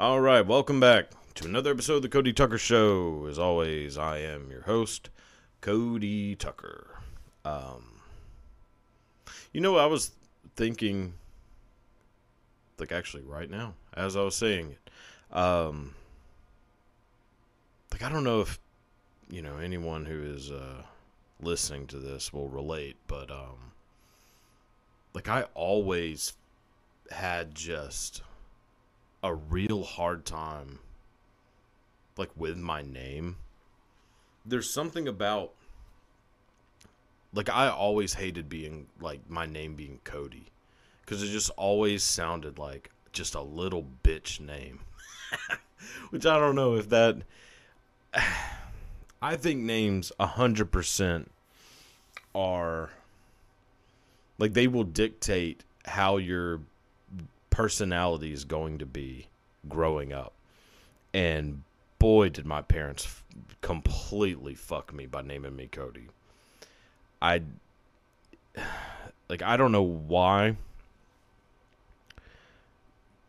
All right, welcome back to another episode of the Cody Tucker Show. As always, I am your host, Cody Tucker. Um, you know, I was thinking, like, actually, right now, as I was saying it, um, like, I don't know if, you know, anyone who is uh, listening to this will relate, but, um, like, I always had just a real hard time like with my name. There's something about like I always hated being like my name being Cody cuz it just always sounded like just a little bitch name. Which I don't know if that I think names 100% are like they will dictate how your personality is going to be growing up. And boy, did my parents f- completely fuck me by naming me Cody. I like I don't know why.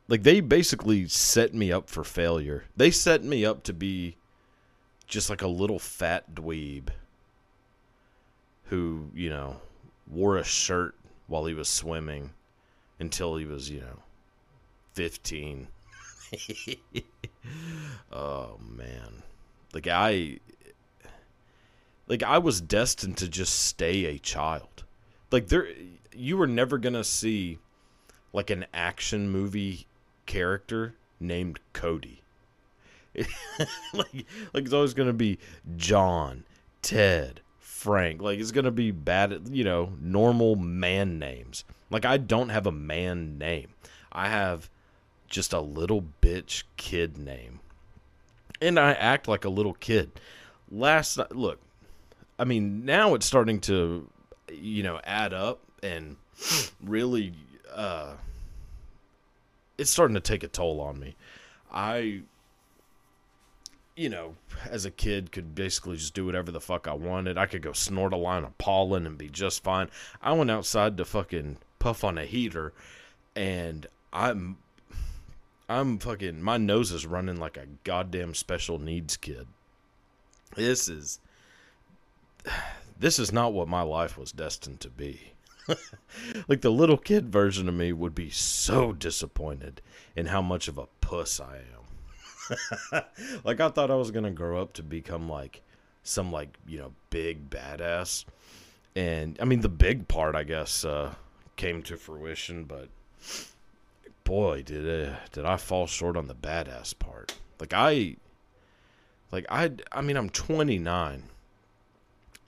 Like they basically set me up for failure. They set me up to be just like a little fat dweeb who, you know, wore a shirt while he was swimming until he was, you know, 15. oh man. Like I like I was destined to just stay a child. Like there you were never going to see like an action movie character named Cody. like like it's always going to be John, Ted, Frank. Like it's going to be bad, you know, normal man names. Like I don't have a man name. I have just a little bitch kid name. And I act like a little kid. Last night, look, I mean, now it's starting to, you know, add up and really, uh, it's starting to take a toll on me. I, you know, as a kid, could basically just do whatever the fuck I wanted. I could go snort a line of pollen and be just fine. I went outside to fucking puff on a heater, and I'm I'm fucking my nose is running like a goddamn special needs kid. This is this is not what my life was destined to be. like the little kid version of me would be so disappointed in how much of a puss I am. like I thought I was going to grow up to become like some like, you know, big badass. And I mean the big part I guess uh came to fruition, but boy, did it, did I fall short on the badass part. Like I like I I mean I'm 29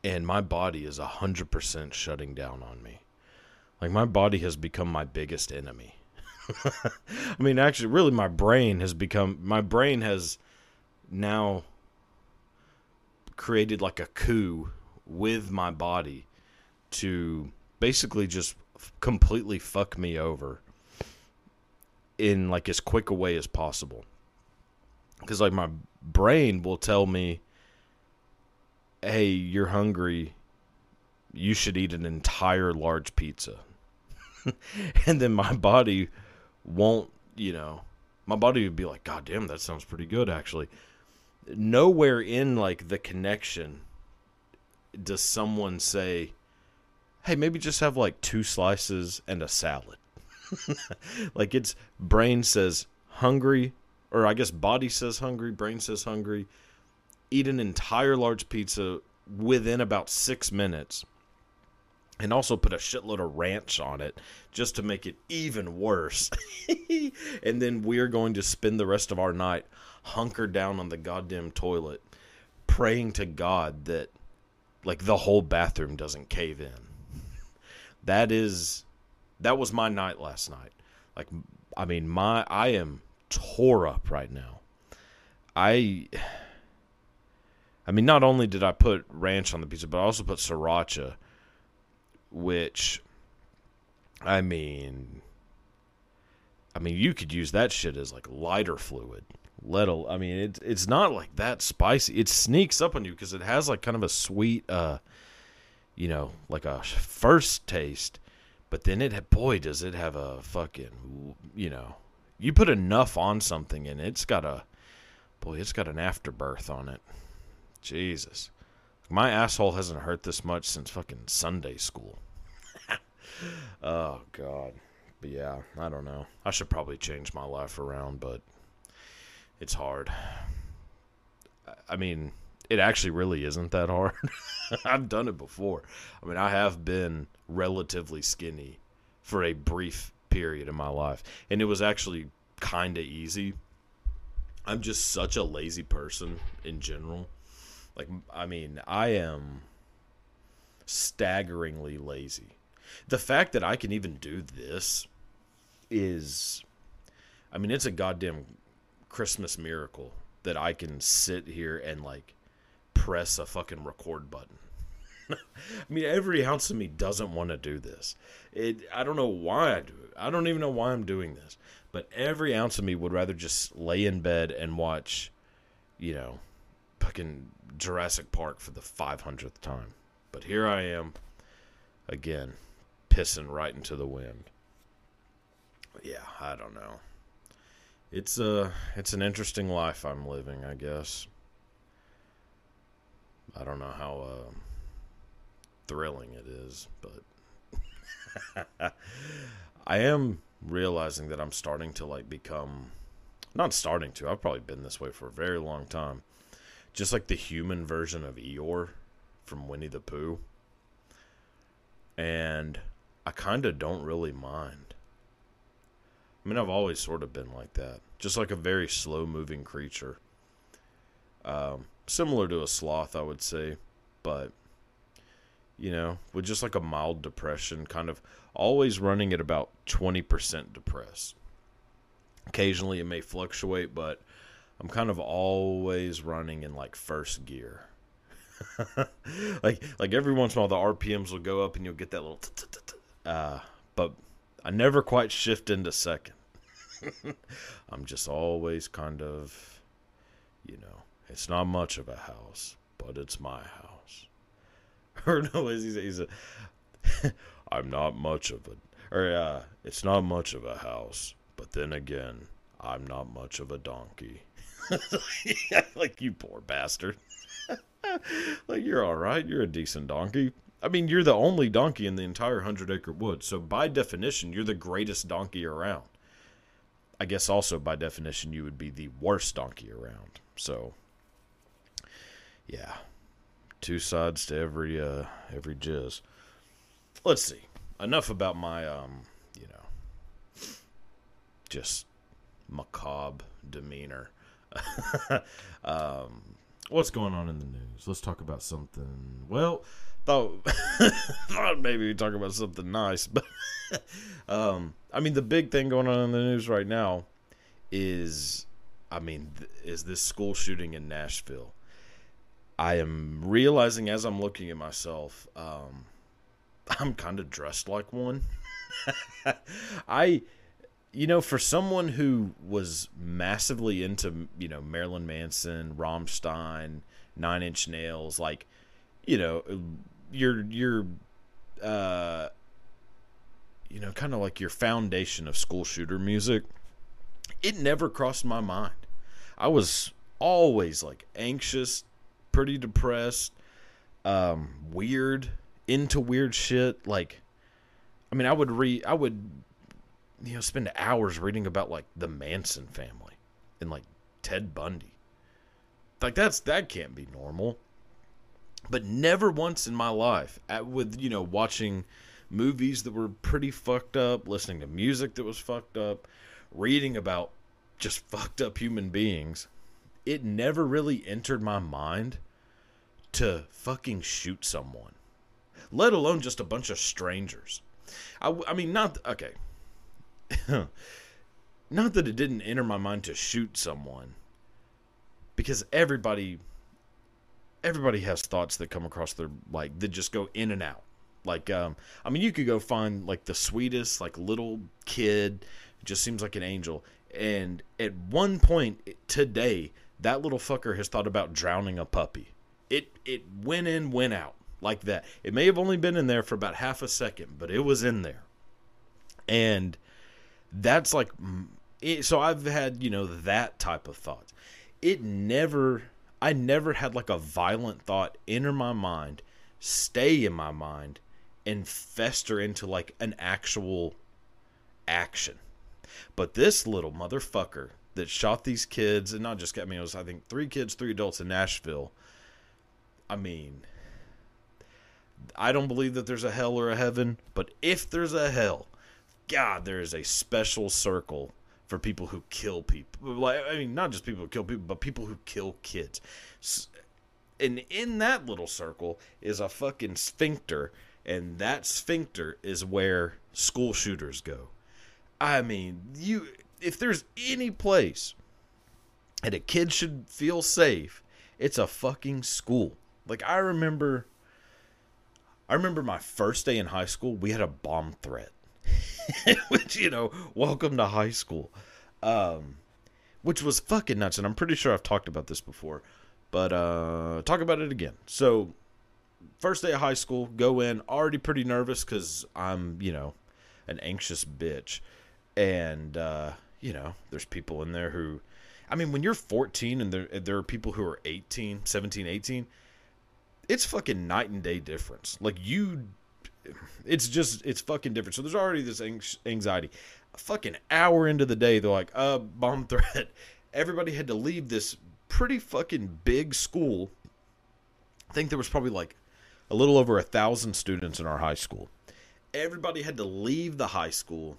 and my body is 100% shutting down on me. Like my body has become my biggest enemy. I mean actually really my brain has become my brain has now created like a coup with my body to basically just completely fuck me over in like as quick a way as possible. Cuz like my brain will tell me hey, you're hungry. You should eat an entire large pizza. and then my body won't, you know, my body would be like, God damn, that sounds pretty good, actually. Nowhere in like the connection does someone say, hey, maybe just have like two slices and a salad. like its brain says hungry, or I guess body says hungry, brain says hungry. Eat an entire large pizza within about six minutes, and also put a shitload of ranch on it just to make it even worse. and then we're going to spend the rest of our night hunkered down on the goddamn toilet, praying to God that like the whole bathroom doesn't cave in. That is that was my night last night. Like I mean my I am tore up right now. I I mean not only did I put ranch on the pizza, but I also put sriracha which I mean I mean you could use that shit as like lighter fluid. Let I mean it it's not like that spicy. It sneaks up on you because it has like kind of a sweet uh you know, like a first taste, but then it boy does it have a fucking you know You put enough on something and it's got a boy, it's got an afterbirth on it. Jesus. My asshole hasn't hurt this much since fucking Sunday school. oh god. But yeah, I don't know. I should probably change my life around, but it's hard. I mean, it actually really isn't that hard. I've done it before. I mean, I have been relatively skinny for a brief period in my life, and it was actually kind of easy. I'm just such a lazy person in general. Like, I mean, I am staggeringly lazy. The fact that I can even do this is, I mean, it's a goddamn Christmas miracle that I can sit here and like press a fucking record button. I mean, every ounce of me doesn't want to do this. It. I don't know why I do it. I don't even know why I'm doing this. But every ounce of me would rather just lay in bed and watch, you know, fucking Jurassic Park for the 500th time. But here I am, again, pissing right into the wind. Yeah, I don't know. It's a, uh, it's an interesting life I'm living, I guess. I don't know how uh, thrilling it is, but I am realizing that I'm starting to like become not starting to. I've probably been this way for a very long time. Just like the human version of Eeyore from Winnie the Pooh. And I kind of don't really mind. I mean, I've always sort of been like that. Just like a very slow moving creature. Um, similar to a sloth, I would say, but you know, with just like a mild depression, kind of always running at about 20% depressed. Occasionally it may fluctuate, but I'm kind of always running in like first gear. like like every once in a while the RPMs will go up and you'll get that little uh but I never quite shift into second. I'm just always kind of you know it's not much of a house, but it's my house. or no, is he? He's a. I'm not much of a. Or uh, it's not much of a house, but then again, I'm not much of a donkey. like you poor bastard. like you're all right. You're a decent donkey. I mean, you're the only donkey in the entire hundred acre wood. So by definition, you're the greatest donkey around. I guess also by definition, you would be the worst donkey around. So yeah, two sides to every uh, every jizz. Let's see. Enough about my um, you know, just macabre demeanor. um, what's going on in the news? Let's talk about something. Well, thought thought maybe we talk about something nice, but um, I mean the big thing going on in the news right now is, I mean, th- is this school shooting in Nashville? I am realizing as I'm looking at myself, um, I'm kind of dressed like one. I, you know, for someone who was massively into, you know, Marilyn Manson, Rammstein, Nine Inch Nails, like, you know, your your, uh, you know, kind of like your foundation of school shooter music. It never crossed my mind. I was always like anxious, pretty depressed, um, weird, into weird shit. Like, I mean, I would read, I would, you know, spend hours reading about like the Manson family and like Ted Bundy. Like that's that can't be normal. But never once in my life, at, with you know, watching movies that were pretty fucked up, listening to music that was fucked up, reading about just fucked up human beings it never really entered my mind to fucking shoot someone, let alone just a bunch of strangers. I, I mean, not okay. not that it didn't enter my mind to shoot someone, because everybody, everybody has thoughts that come across their like that just go in and out. Like, um, I mean, you could go find like the sweetest like little kid, just seems like an angel, and at one point today that little fucker has thought about drowning a puppy. It it went in, went out like that. It may have only been in there for about half a second, but it was in there. And that's like mm, it, so I've had you know that type of thoughts. It never, I never had like a violent thought enter my mind, stay in my mind, and fester into like an actual action. But this little motherfucker that shot these kids, and not just I mean, it was I think three kids, three adults in Nashville. I mean, I don't believe that there's a hell or a heaven, but if there's a hell, God, there is a special circle for people who kill people. Like I mean, not just people who kill people, but people who kill kids. And in that little circle is a fucking sphincter, and that sphincter is where school shooters go. I mean, you if there's any place that a kid should feel safe, it's a fucking school. Like I remember I remember my first day in high school, we had a bomb threat. which, you know, welcome to high school. Um which was fucking nuts and I'm pretty sure I've talked about this before. But uh talk about it again. So first day of high school, go in already pretty nervous cuz I'm, you know, an anxious bitch and uh, you know there's people in there who i mean when you're 14 and there, there are people who are 18 17 18 it's fucking night and day difference. Like you it's just it's fucking different. So there's already this anxiety. A fucking hour into the day they're like uh bomb threat. Everybody had to leave this pretty fucking big school. I think there was probably like a little over a thousand students in our high school. Everybody had to leave the high school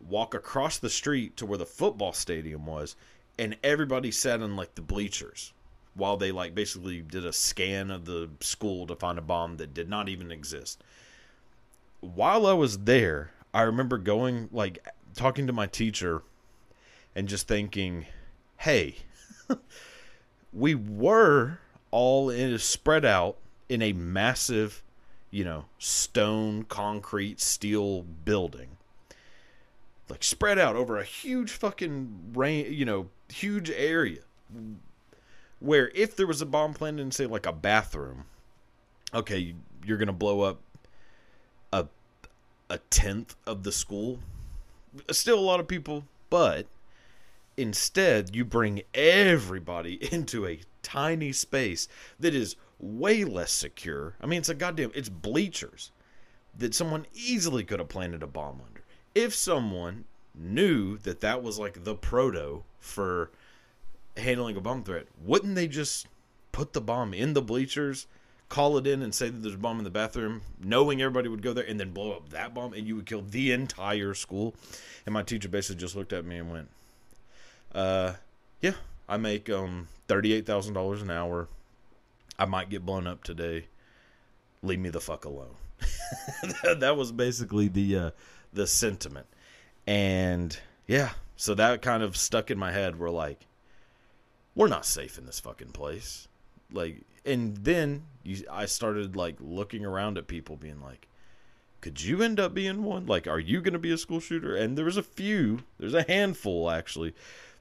walk across the street to where the football stadium was, and everybody sat in like the bleachers while they like basically did a scan of the school to find a bomb that did not even exist. While I was there, I remember going like talking to my teacher and just thinking, "Hey, we were all in spread out in a massive, you know, stone, concrete, steel building like spread out over a huge fucking rain, you know, huge area. Where if there was a bomb planted in say like a bathroom, okay, you're gonna blow up a a tenth of the school. Still a lot of people, but instead you bring everybody into a tiny space that is way less secure. I mean, it's a goddamn it's bleachers that someone easily could have planted a bomb under if someone knew that that was like the proto for handling a bomb threat, wouldn't they just put the bomb in the bleachers, call it in, and say that there's a bomb in the bathroom, knowing everybody would go there, and then blow up that bomb, and you would kill the entire school? And my teacher basically just looked at me and went, "Uh, yeah, I make um thirty-eight thousand dollars an hour. I might get blown up today. Leave me the fuck alone." that was basically the uh, the sentiment. And yeah, so that kind of stuck in my head. We're like, we're not safe in this fucking place. Like, and then you, I started like looking around at people, being like, could you end up being one? Like, are you going to be a school shooter? And there was a few, there's a handful actually,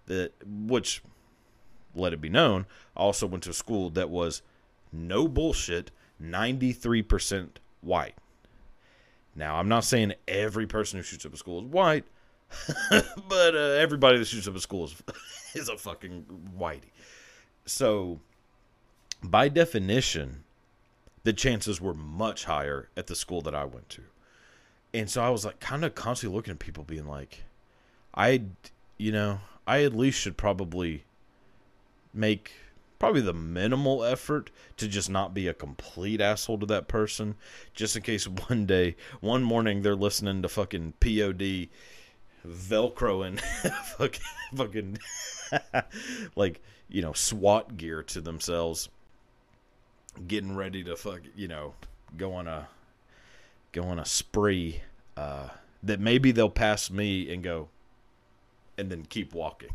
that which let it be known, I also went to a school that was no bullshit, 93% white. Now, I'm not saying every person who shoots up a school is white, but uh, everybody that shoots up a school is, is a fucking whitey. So, by definition, the chances were much higher at the school that I went to. And so I was like, kind of constantly looking at people being like, I, you know, I at least should probably make probably the minimal effort to just not be a complete asshole to that person just in case one day one morning they're listening to fucking POD velcroing fucking fucking like you know SWAT gear to themselves getting ready to fuck you know go on a go on a spree uh that maybe they'll pass me and go and then keep walking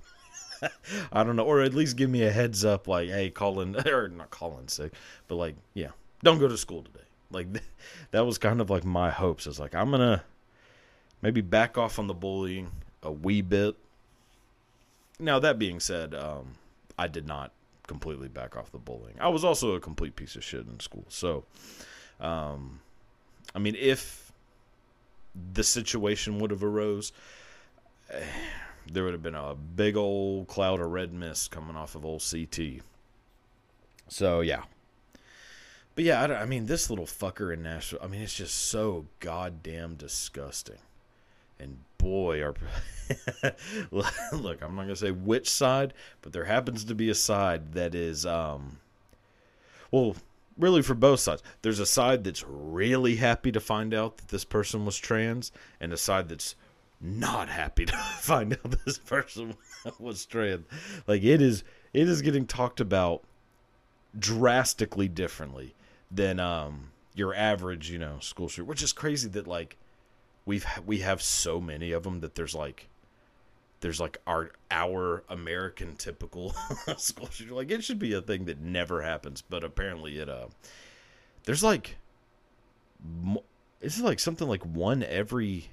I don't know, or at least give me a heads up, like, hey, Colin, or not Colin sick, but like, yeah, don't go to school today. Like, that was kind of like my hopes. Is like, I'm gonna maybe back off on the bullying a wee bit. Now that being said, um, I did not completely back off the bullying. I was also a complete piece of shit in school. So, um, I mean, if the situation would have arose, there would have been a big old cloud of red mist coming off of old CT. So yeah, but yeah, I, I, mean, this little fucker in Nashville. I mean, it's just so goddamn disgusting. And boy, are look, I'm not gonna say which side, but there happens to be a side that is, um, well, really for both sides. There's a side that's really happy to find out that this person was trans, and a side that's not happy to find out this person was trans. Like it is, it is getting talked about drastically differently than um, your average, you know, school shooter. Which is crazy that like we've we have so many of them that there's like there's like our our American typical school shooter. Like it should be a thing that never happens, but apparently it uh there's like is it like something like one every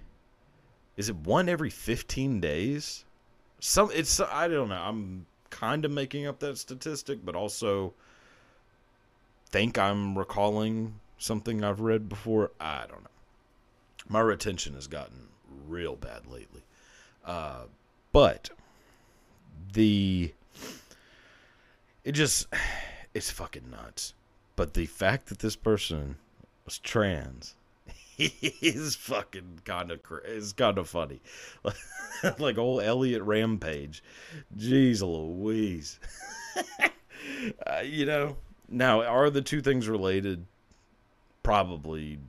is it one every 15 days? Some it's I don't know. I'm kind of making up that statistic, but also think I'm recalling something I've read before. I don't know. My retention has gotten real bad lately. Uh, but the it just it's fucking nuts. But the fact that this person was trans is fucking kind of is kind of funny. like old Elliot Rampage. Jeez Louise. uh, you know, now, are the two things related? Probably.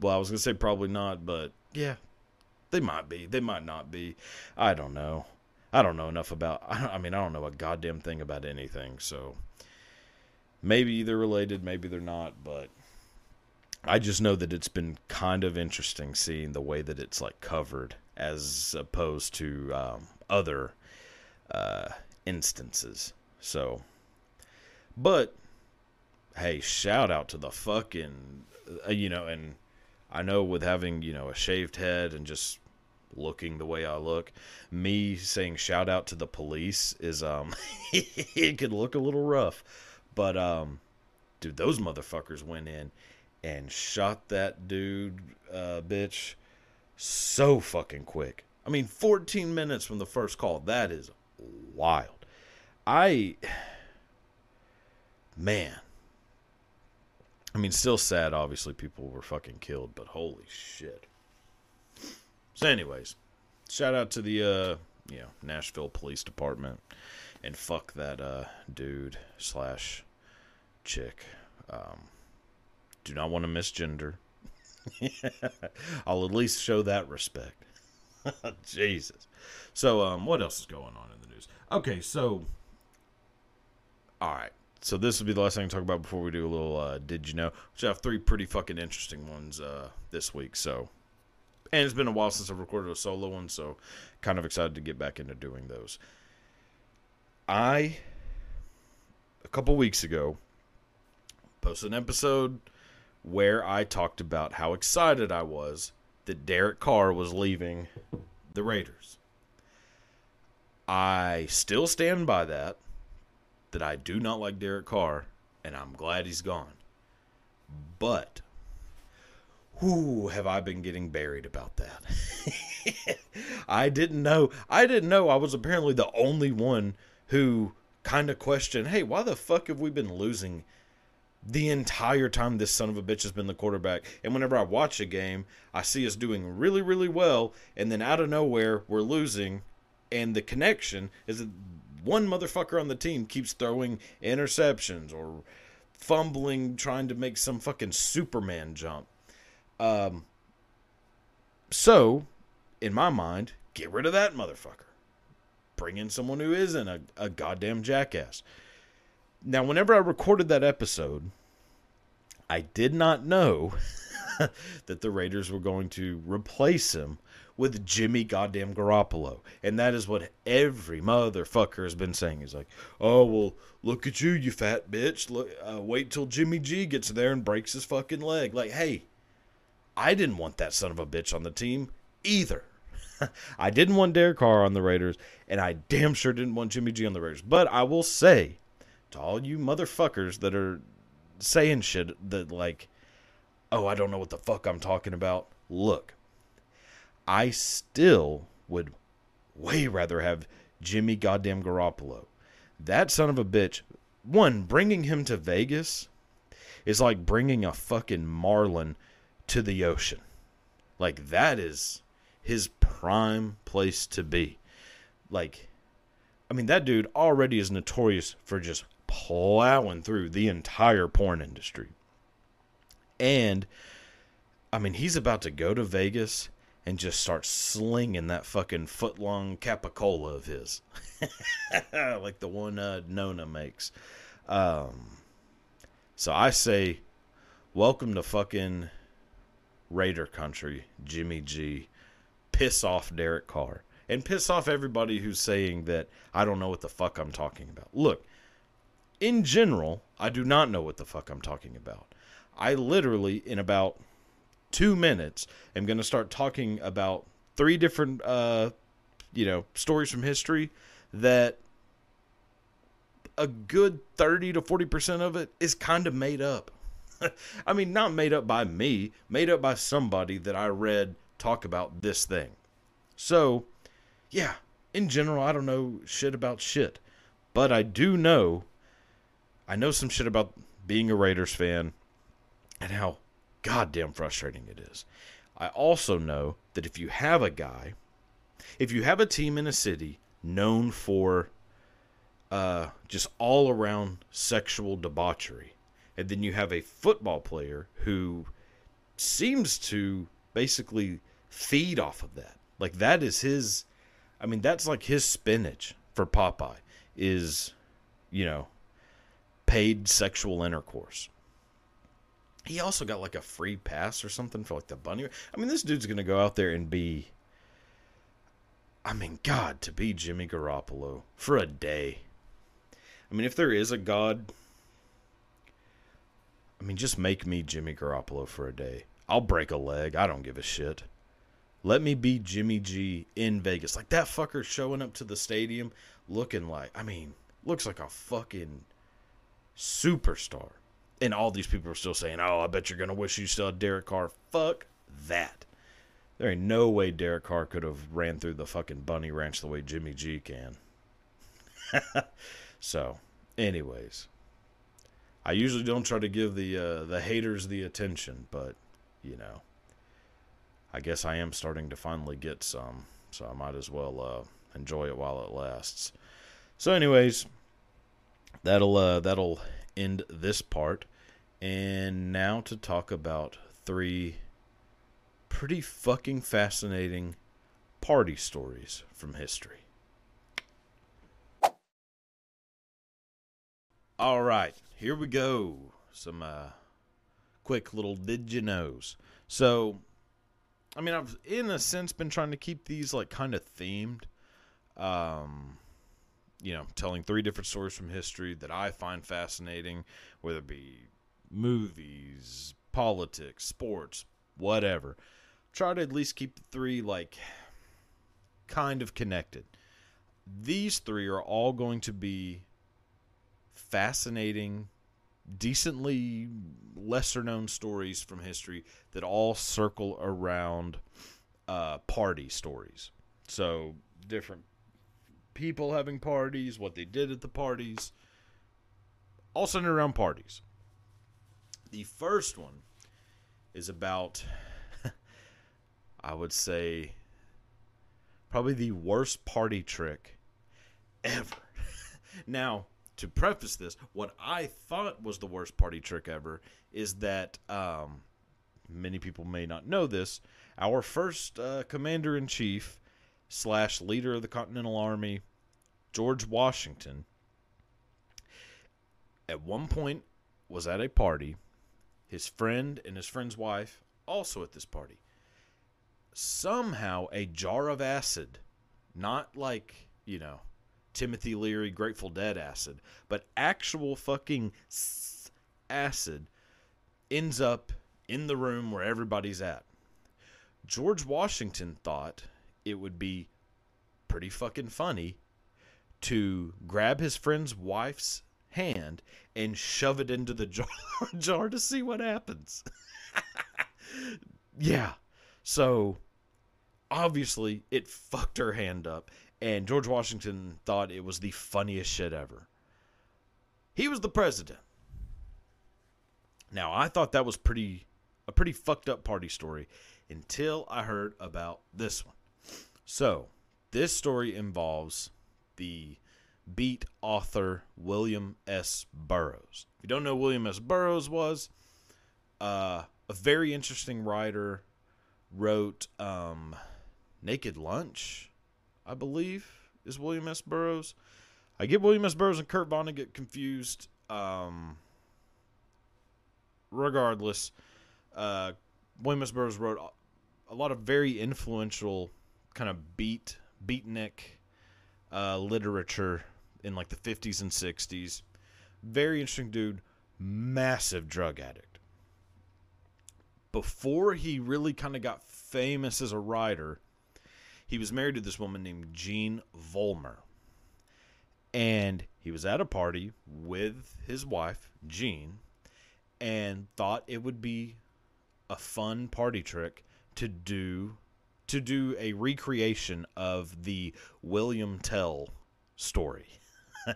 Well, I was to say probably not, but yeah, they might be. They might not be. I don't know. I don't know enough about. I, I mean, I don't know a goddamn thing about anything. So maybe they're related, maybe they're not, but I just know that it's been kind of interesting seeing the way that it's like covered as opposed to um, other uh, instances. So, but hey, shout out to the fucking, uh, you know, and I know with having, you know, a shaved head and just looking the way I look, me saying shout out to the police is, um, it could look a little rough. But, um, dude, those motherfuckers went in and shot that dude, uh, bitch, so fucking quick. I mean, 14 minutes from the first call. That is wild. I, man, I mean, still sad. Obviously, people were fucking killed, but holy shit. So, anyways, shout out to the uh, you know Nashville Police Department, and fuck that uh dude slash chick. Um, do not want to misgender. I'll at least show that respect. Jesus. So, um, what else is going on in the news? Okay, so, all right so this will be the last thing I talk about before we do a little uh, did you know which I have three pretty fucking interesting ones uh, this week so and it's been a while since I've recorded a solo one so kind of excited to get back into doing those I a couple weeks ago posted an episode where I talked about how excited I was that Derek Carr was leaving the Raiders I still stand by that that I do not like Derek Carr, and I'm glad he's gone. But who have I been getting buried about that? I didn't know. I didn't know I was apparently the only one who kind of questioned, hey, why the fuck have we been losing the entire time this son of a bitch has been the quarterback? And whenever I watch a game, I see us doing really, really well, and then out of nowhere, we're losing. And the connection is that one motherfucker on the team keeps throwing interceptions or fumbling trying to make some fucking Superman jump. Um, so, in my mind, get rid of that motherfucker. Bring in someone who isn't a, a goddamn jackass. Now, whenever I recorded that episode, I did not know that the Raiders were going to replace him with Jimmy goddamn Garoppolo. And that is what every motherfucker has been saying. He's like, oh, well, look at you, you fat bitch. Look, uh, wait till Jimmy G gets there and breaks his fucking leg. Like, hey, I didn't want that son of a bitch on the team either. I didn't want Derek Carr on the Raiders, and I damn sure didn't want Jimmy G on the Raiders. But I will say to all you motherfuckers that are saying shit that, like, oh, I don't know what the fuck I'm talking about. Look, I still would way rather have Jimmy goddamn Garoppolo. That son of a bitch. One, bringing him to Vegas is like bringing a fucking marlin to the ocean. Like that is his prime place to be. Like, I mean, that dude already is notorious for just plowing through the entire porn industry. And, I mean, he's about to go to Vegas and just start slinging that fucking foot long capicola of his. like the one uh, Nona makes. Um, so I say, welcome to fucking Raider country, Jimmy G. Piss off Derek Carr. And piss off everybody who's saying that I don't know what the fuck I'm talking about. Look, in general, I do not know what the fuck I'm talking about. I literally, in about two minutes, am going to start talking about three different, uh, you know, stories from history that a good 30 to 40% of it is kind of made up. I mean, not made up by me, made up by somebody that I read talk about this thing. So, yeah, in general, I don't know shit about shit. But I do know, I know some shit about being a Raiders fan and how goddamn frustrating it is. I also know that if you have a guy, if you have a team in a city known for uh, just all around sexual debauchery, and then you have a football player who seems to basically feed off of that. Like that is his I mean that's like his spinach for Popeye is you know paid sexual intercourse. He also got like a free pass or something for like the bunny. I mean this dude's going to go out there and be I mean god to be Jimmy Garoppolo for a day. I mean if there is a god I mean, just make me Jimmy Garoppolo for a day. I'll break a leg. I don't give a shit. Let me be Jimmy G in Vegas. Like that fucker showing up to the stadium looking like, I mean, looks like a fucking superstar. And all these people are still saying, oh, I bet you're going to wish you still had Derek Carr. Fuck that. There ain't no way Derek Carr could have ran through the fucking bunny ranch the way Jimmy G can. so, anyways. I usually don't try to give the uh, the haters the attention, but you know, I guess I am starting to finally get some, so I might as well uh, enjoy it while it lasts. So, anyways, that'll uh, that'll end this part, and now to talk about three pretty fucking fascinating party stories from history. All right, here we go. Some uh, quick little did you knows. So, I mean, I've in a sense been trying to keep these like kind of themed. Um, you know, telling three different stories from history that I find fascinating, whether it be movies, politics, sports, whatever. Try to at least keep the three like kind of connected. These three are all going to be fascinating, decently lesser known stories from history that all circle around uh, party stories. So, different people having parties, what they did at the parties, all centered around parties. The first one is about, I would say, probably the worst party trick ever. now, to preface this, what I thought was the worst party trick ever is that um, many people may not know this. Our first uh, commander in chief slash leader of the Continental Army, George Washington, at one point was at a party. His friend and his friend's wife also at this party. Somehow, a jar of acid, not like, you know, Timothy Leary Grateful Dead acid, but actual fucking acid ends up in the room where everybody's at. George Washington thought it would be pretty fucking funny to grab his friend's wife's hand and shove it into the jar, jar to see what happens. yeah. So obviously it fucked her hand up And George Washington thought it was the funniest shit ever. He was the president. Now, I thought that was pretty a pretty fucked up party story until I heard about this one. So, this story involves the beat author William S. Burroughs. If you don't know William S. Burroughs was, uh, a very interesting writer, wrote um, Naked Lunch, I believe, is William S. Burroughs. I get William S. Burroughs and Kurt Vonnegut confused. Um, regardless, uh, William S. Burroughs wrote a lot of very influential kind of beat beatnik uh, literature in like the 50s and 60s. Very interesting dude, massive drug addict. Before he really kind of got famous as a writer, he was married to this woman named Jean Vollmer. And he was at a party with his wife, Jean, and thought it would be a fun party trick to do to do a recreation of the William Tell story.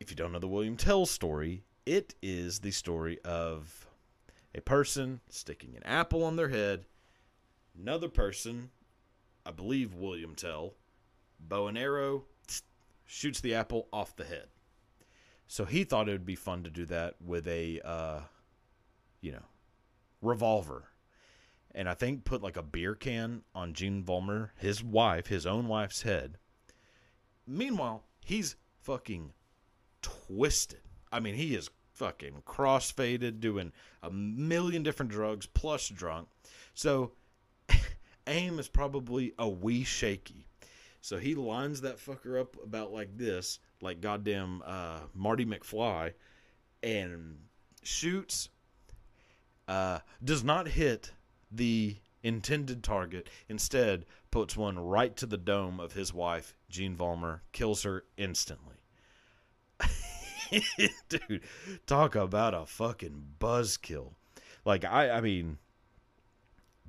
if you don't know the William Tell story, it is the story of a person sticking an apple on their head, another person, I believe William Tell, bow and arrow, shoots the apple off the head. So he thought it would be fun to do that with a, uh, you know, revolver. And I think put like a beer can on Jean Vollmer, his wife, his own wife's head. Meanwhile, he's fucking twisted. I mean, he is fucking crossfaded, doing a million different drugs plus drunk. So aim is probably a wee shaky. So he lines that fucker up about like this, like goddamn uh, Marty McFly, and shoots. Uh, does not hit the intended target. Instead, puts one right to the dome of his wife, Jean Vollmer, kills her instantly. Dude, talk about a fucking buzzkill. Like I I mean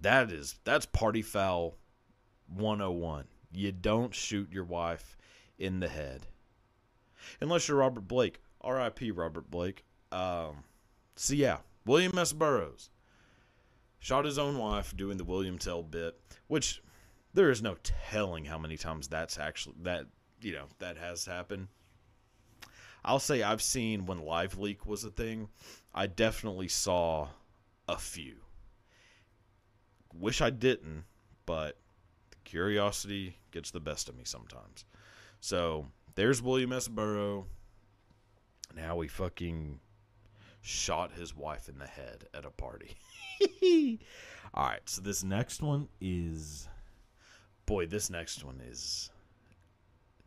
that is that's party foul 101. You don't shoot your wife in the head. Unless you're Robert Blake. R.I.P. Robert Blake. Um, so yeah, William S. Burroughs shot his own wife doing the William Tell bit, which there is no telling how many times that's actually that you know that has happened. I'll say I've seen when Live Leak was a thing. I definitely saw a few. Wish I didn't, but curiosity gets the best of me sometimes. So there's William S. Burrow. Now we fucking shot his wife in the head at a party. All right, so this next one is boy, this next one is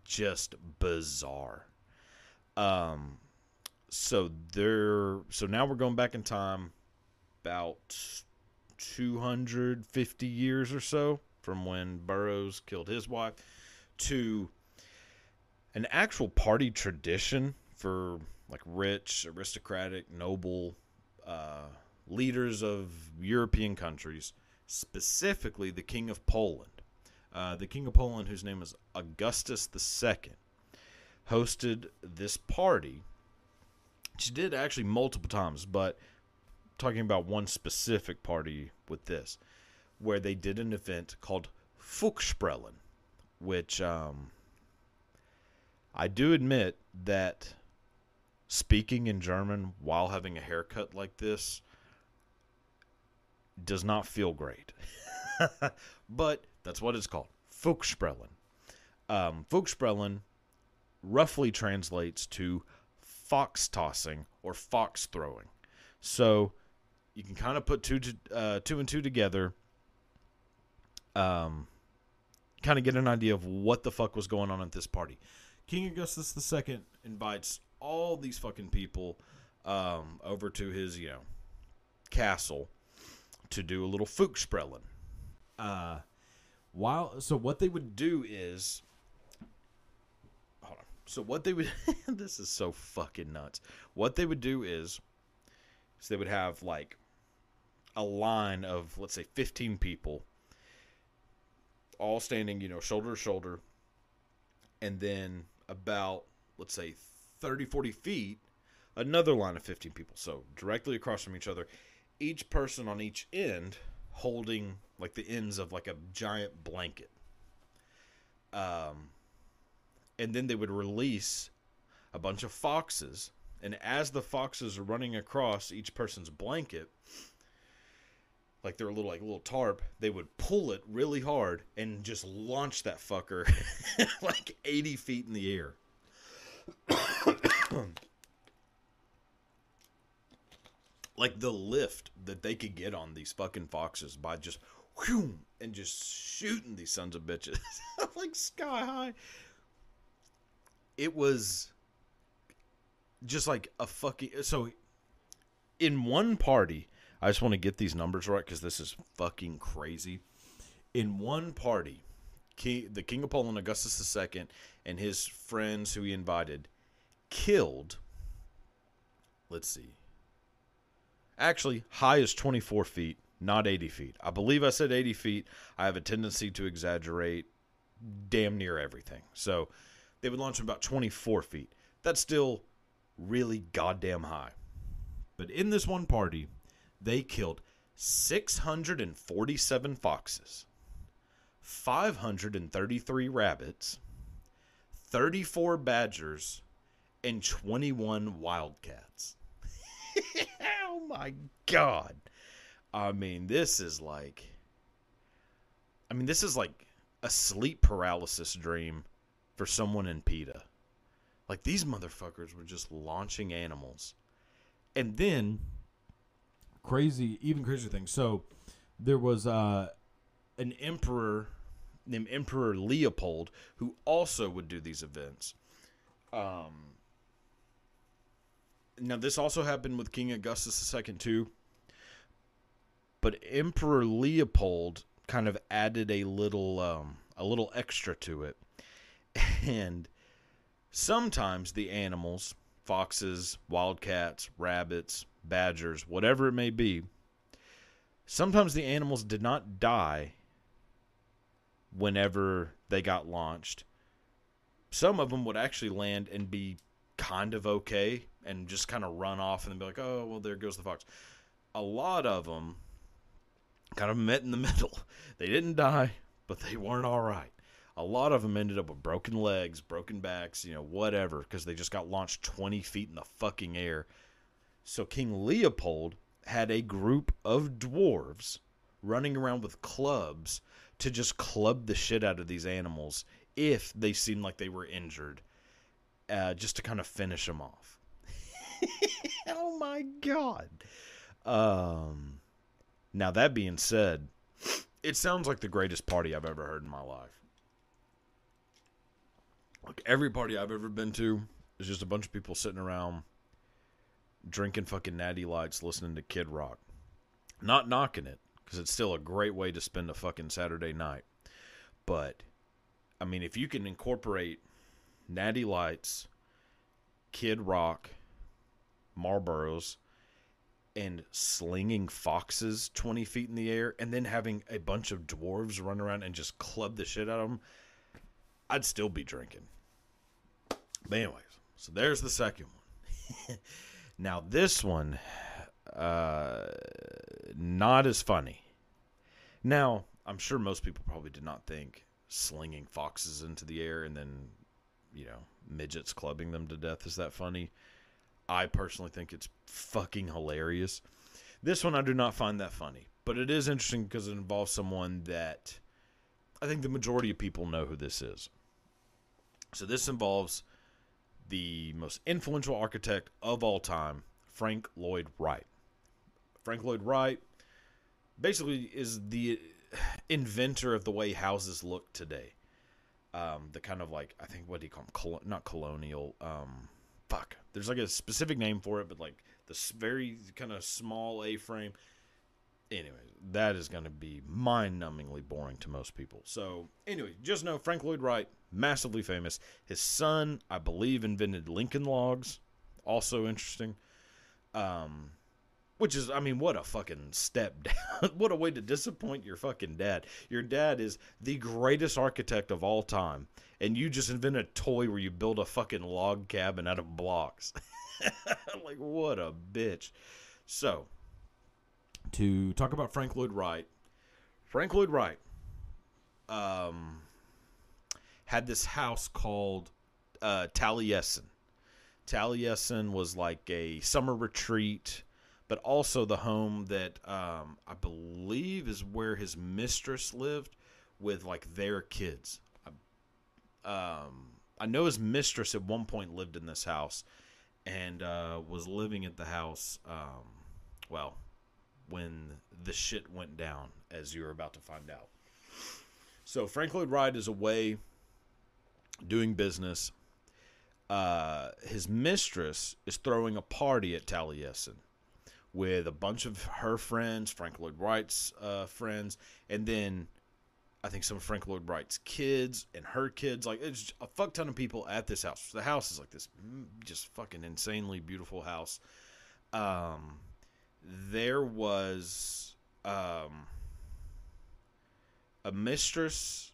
just bizarre. Um so there so now we're going back in time about 250 years or so from when Burroughs killed his wife to an actual party tradition for like rich, aristocratic, noble uh, leaders of European countries, specifically the King of Poland. Uh, the King of Poland, whose name is Augustus II, hosted this party. She did actually multiple times, but talking about one specific party with this, where they did an event called Fuchsprellen, which um, I do admit that speaking in German while having a haircut like this does not feel great. but that's what it's called Fuchsprellen. Um, roughly translates to fox tossing or fox throwing. So you can kind of put two to, uh, two and two together. Um, kind of get an idea of what the fuck was going on at this party. King Augustus II invites all these fucking people um, over to his, you know, castle to do a little Fuchsprellen. Uh, while so what they would do is, hold on. So what they would, this is so fucking nuts. What they would do is, is they would have like a line of let's say 15 people all standing you know shoulder to shoulder and then about let's say 30 40 feet another line of 15 people so directly across from each other each person on each end holding like the ends of like a giant blanket um and then they would release a bunch of foxes and as the foxes are running across each person's blanket like they're a little like a little tarp, they would pull it really hard and just launch that fucker like 80 feet in the air. like the lift that they could get on these fucking foxes by just whew, and just shooting these sons of bitches like sky high. It was just like a fucking so in one party I just want to get these numbers right because this is fucking crazy. In one party, King, the King of Poland, Augustus II, and his friends who he invited killed, let's see, actually, high is 24 feet, not 80 feet. I believe I said 80 feet. I have a tendency to exaggerate damn near everything. So they would launch about 24 feet. That's still really goddamn high. But in this one party, they killed 647 foxes, 533 rabbits, 34 badgers, and 21 wildcats. oh my god. I mean, this is like I mean, this is like a sleep paralysis dream for someone in PETA. Like these motherfuckers were just launching animals. And then crazy, even crazier thing. So there was uh, an emperor named Emperor Leopold who also would do these events. Um, now this also happened with King Augustus II too. But Emperor Leopold kind of added a little um, a little extra to it. And sometimes the animals, foxes, wildcats, rabbits, badgers, whatever it may be, sometimes the animals did not die whenever they got launched. Some of them would actually land and be kind of okay and just kind of run off and then be like, oh, well, there goes the fox. A lot of them kind of met in the middle. They didn't die, but they weren't all right. A lot of them ended up with broken legs, broken backs, you know, whatever, because they just got launched 20 feet in the fucking air so King Leopold had a group of dwarves running around with clubs to just club the shit out of these animals if they seemed like they were injured, uh, just to kind of finish them off. oh my god! Um, now that being said, it sounds like the greatest party I've ever heard in my life. Like every party I've ever been to is just a bunch of people sitting around drinking fucking natty lights, listening to Kid Rock. Not knocking it, because it's still a great way to spend a fucking Saturday night. But, I mean, if you can incorporate natty lights, Kid Rock, Marlboros, and slinging foxes 20 feet in the air, and then having a bunch of dwarves run around and just club the shit out of them, I'd still be drinking. But, anyways, so there's the second one. Now this one, uh, not as funny. Now I'm sure most people probably did not think slinging foxes into the air and then, you know, midgets clubbing them to death is that funny. I personally think it's fucking hilarious. This one I do not find that funny, but it is interesting because it involves someone that I think the majority of people know who this is. So this involves the most influential architect of all time, Frank Lloyd Wright. Frank Lloyd Wright basically is the inventor of the way houses look today. Um, the kind of like I think what do you call them? Col- not colonial. Um, fuck. There's like a specific name for it, but like this very kind of small A-frame. Anyway, that is going to be mind-numbingly boring to most people. So, anyway, just know Frank Lloyd Wright massively famous. His son, I believe, invented Lincoln Logs. Also interesting. Um, Which is, I mean, what a fucking step down. what a way to disappoint your fucking dad. Your dad is the greatest architect of all time, and you just invent a toy where you build a fucking log cabin out of blocks. like, what a bitch. So, to talk about Frank Lloyd Wright, Frank Lloyd Wright um, had this house called uh, Taliesin. Taliesin was like a summer retreat, but also the home that um, I believe is where his mistress lived with like their kids. Um, I know his mistress at one point lived in this house and uh, was living at the house. Um, well, when the shit went down, as you're about to find out. So Frank Lloyd Wright is away doing business. Uh, his mistress is throwing a party at Taliesin with a bunch of her friends, Frank Lloyd Wright's uh, friends, and then I think some of Frank Lloyd Wright's kids and her kids. Like it's a fuck ton of people at this house. The house is like this, mm, just fucking insanely beautiful house. Um, there was um, a mistress.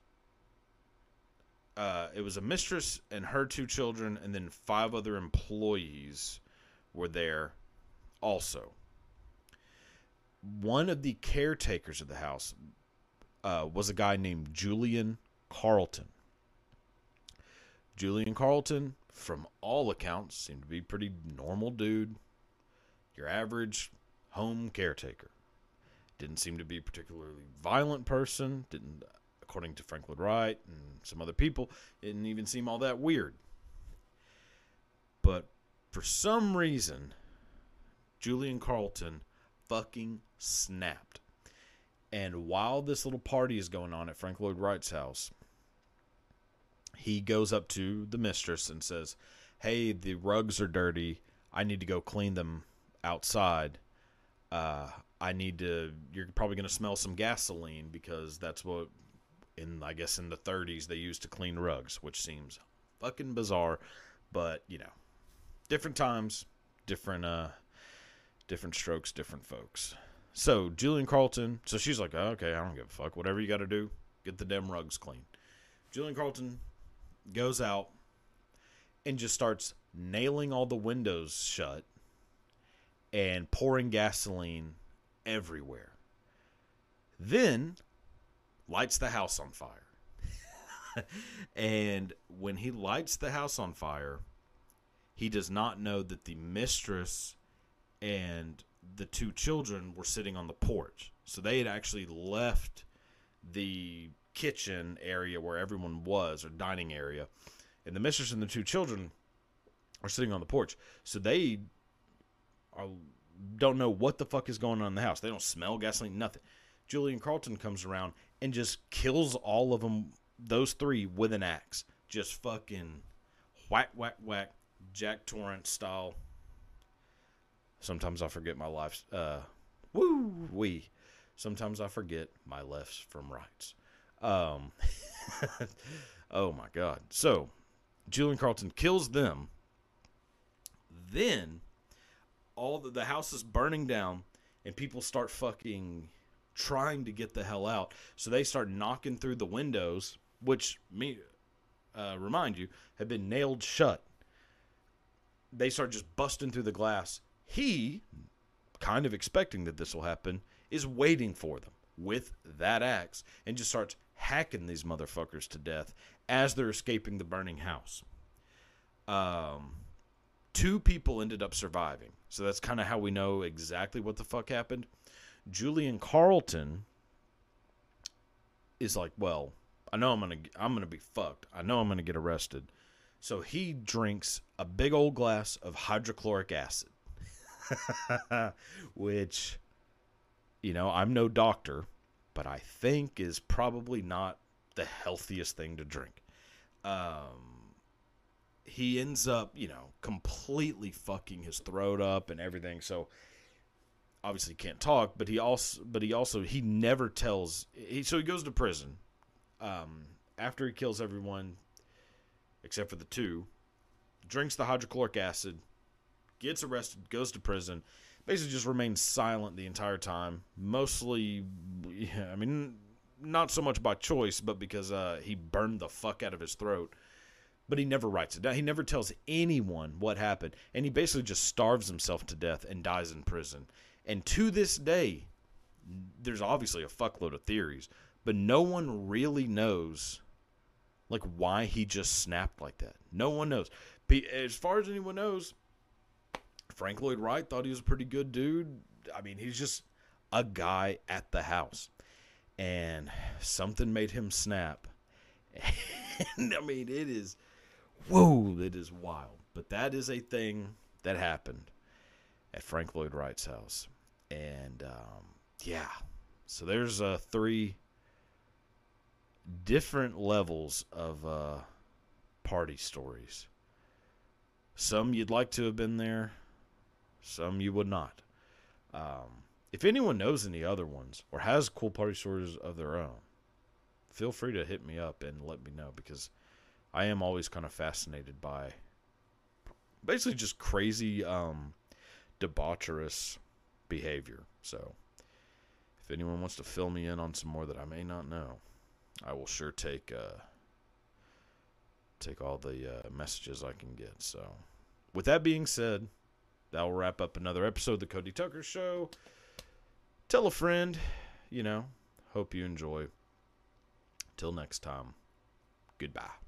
Uh, it was a mistress and her two children, and then five other employees were there also. One of the caretakers of the house uh, was a guy named Julian Carlton. Julian Carlton, from all accounts, seemed to be a pretty normal dude. Your average home caretaker. Didn't seem to be a particularly violent person. Didn't, according to Frank Wright and some other people, didn't even seem all that weird. But for some reason, Julian Carlton fucking snapped. And while this little party is going on at Frank Lloyd Wright's house, he goes up to the mistress and says, Hey, the rugs are dirty. I need to go clean them outside uh, I need to. You're probably going to smell some gasoline because that's what, in I guess in the 30s they used to clean rugs, which seems fucking bizarre, but you know, different times, different uh, different strokes, different folks. So Julian Carlton. So she's like, oh, okay, I don't give a fuck. Whatever you got to do, get the damn rugs clean. Julian Carlton goes out and just starts nailing all the windows shut and pouring gasoline everywhere. Then lights the house on fire. and when he lights the house on fire, he does not know that the mistress and the two children were sitting on the porch. So they had actually left the kitchen area where everyone was, or dining area, and the mistress and the two children are sitting on the porch. So they are don't know what the fuck is going on in the house. They don't smell gasoline, nothing. Julian Carlton comes around and just kills all of them, those three, with an axe. Just fucking whack, whack, whack, Jack Torrance style. Sometimes I forget my life's, uh, woo wee. Sometimes I forget my lefts from rights. Um, oh my God. So, Julian Carlton kills them. Then all the, the house is burning down and people start fucking trying to get the hell out. So they start knocking through the windows, which me uh, remind you have been nailed shut. They start just busting through the glass. He, kind of expecting that this will happen, is waiting for them with that axe and just starts hacking these motherfuckers to death as they're escaping the burning house. Um, Two people ended up surviving. So that's kind of how we know exactly what the fuck happened. Julian Carlton is like, well, I know I'm to I'm to be fucked. I know I'm to get arrested. So he drinks a big old glass of hydrochloric acid. Which you know, I'm no doctor, but I think is probably not the healthiest thing to drink. Um he ends up, you know, completely fucking his throat up and everything. So obviously can't talk, but he also but he also he never tells he so he goes to prison. Um after he kills everyone except for the two, drinks the hydrochloric acid, gets arrested, goes to prison. basically just remains silent the entire time. Mostly, yeah, I mean, not so much by choice, but because uh, he burned the fuck out of his throat. But he never writes it down. He never tells anyone what happened. And he basically just starves himself to death and dies in prison. And to this day, there's obviously a fuckload of theories, but no one really knows like why he just snapped like that. No one knows. As far as anyone knows, Frank Lloyd Wright thought he was a pretty good dude. I mean, he's just a guy at the house. And something made him snap. And I mean, it is whoa, it is wild. But that is a thing that happened at Frank Lloyd Wright's house. And um, yeah, so there's uh, three different levels of uh, party stories. Some you'd like to have been there, some you would not. Um, if anyone knows any other ones or has cool party stories of their own, feel free to hit me up and let me know because I am always kind of fascinated by basically just crazy, um, debaucherous behavior. So, if anyone wants to fill me in on some more that I may not know, I will sure take uh, take all the uh, messages I can get. So, with that being said, that will wrap up another episode of the Cody Tucker Show. Tell a friend, you know. Hope you enjoy. Till next time, goodbye.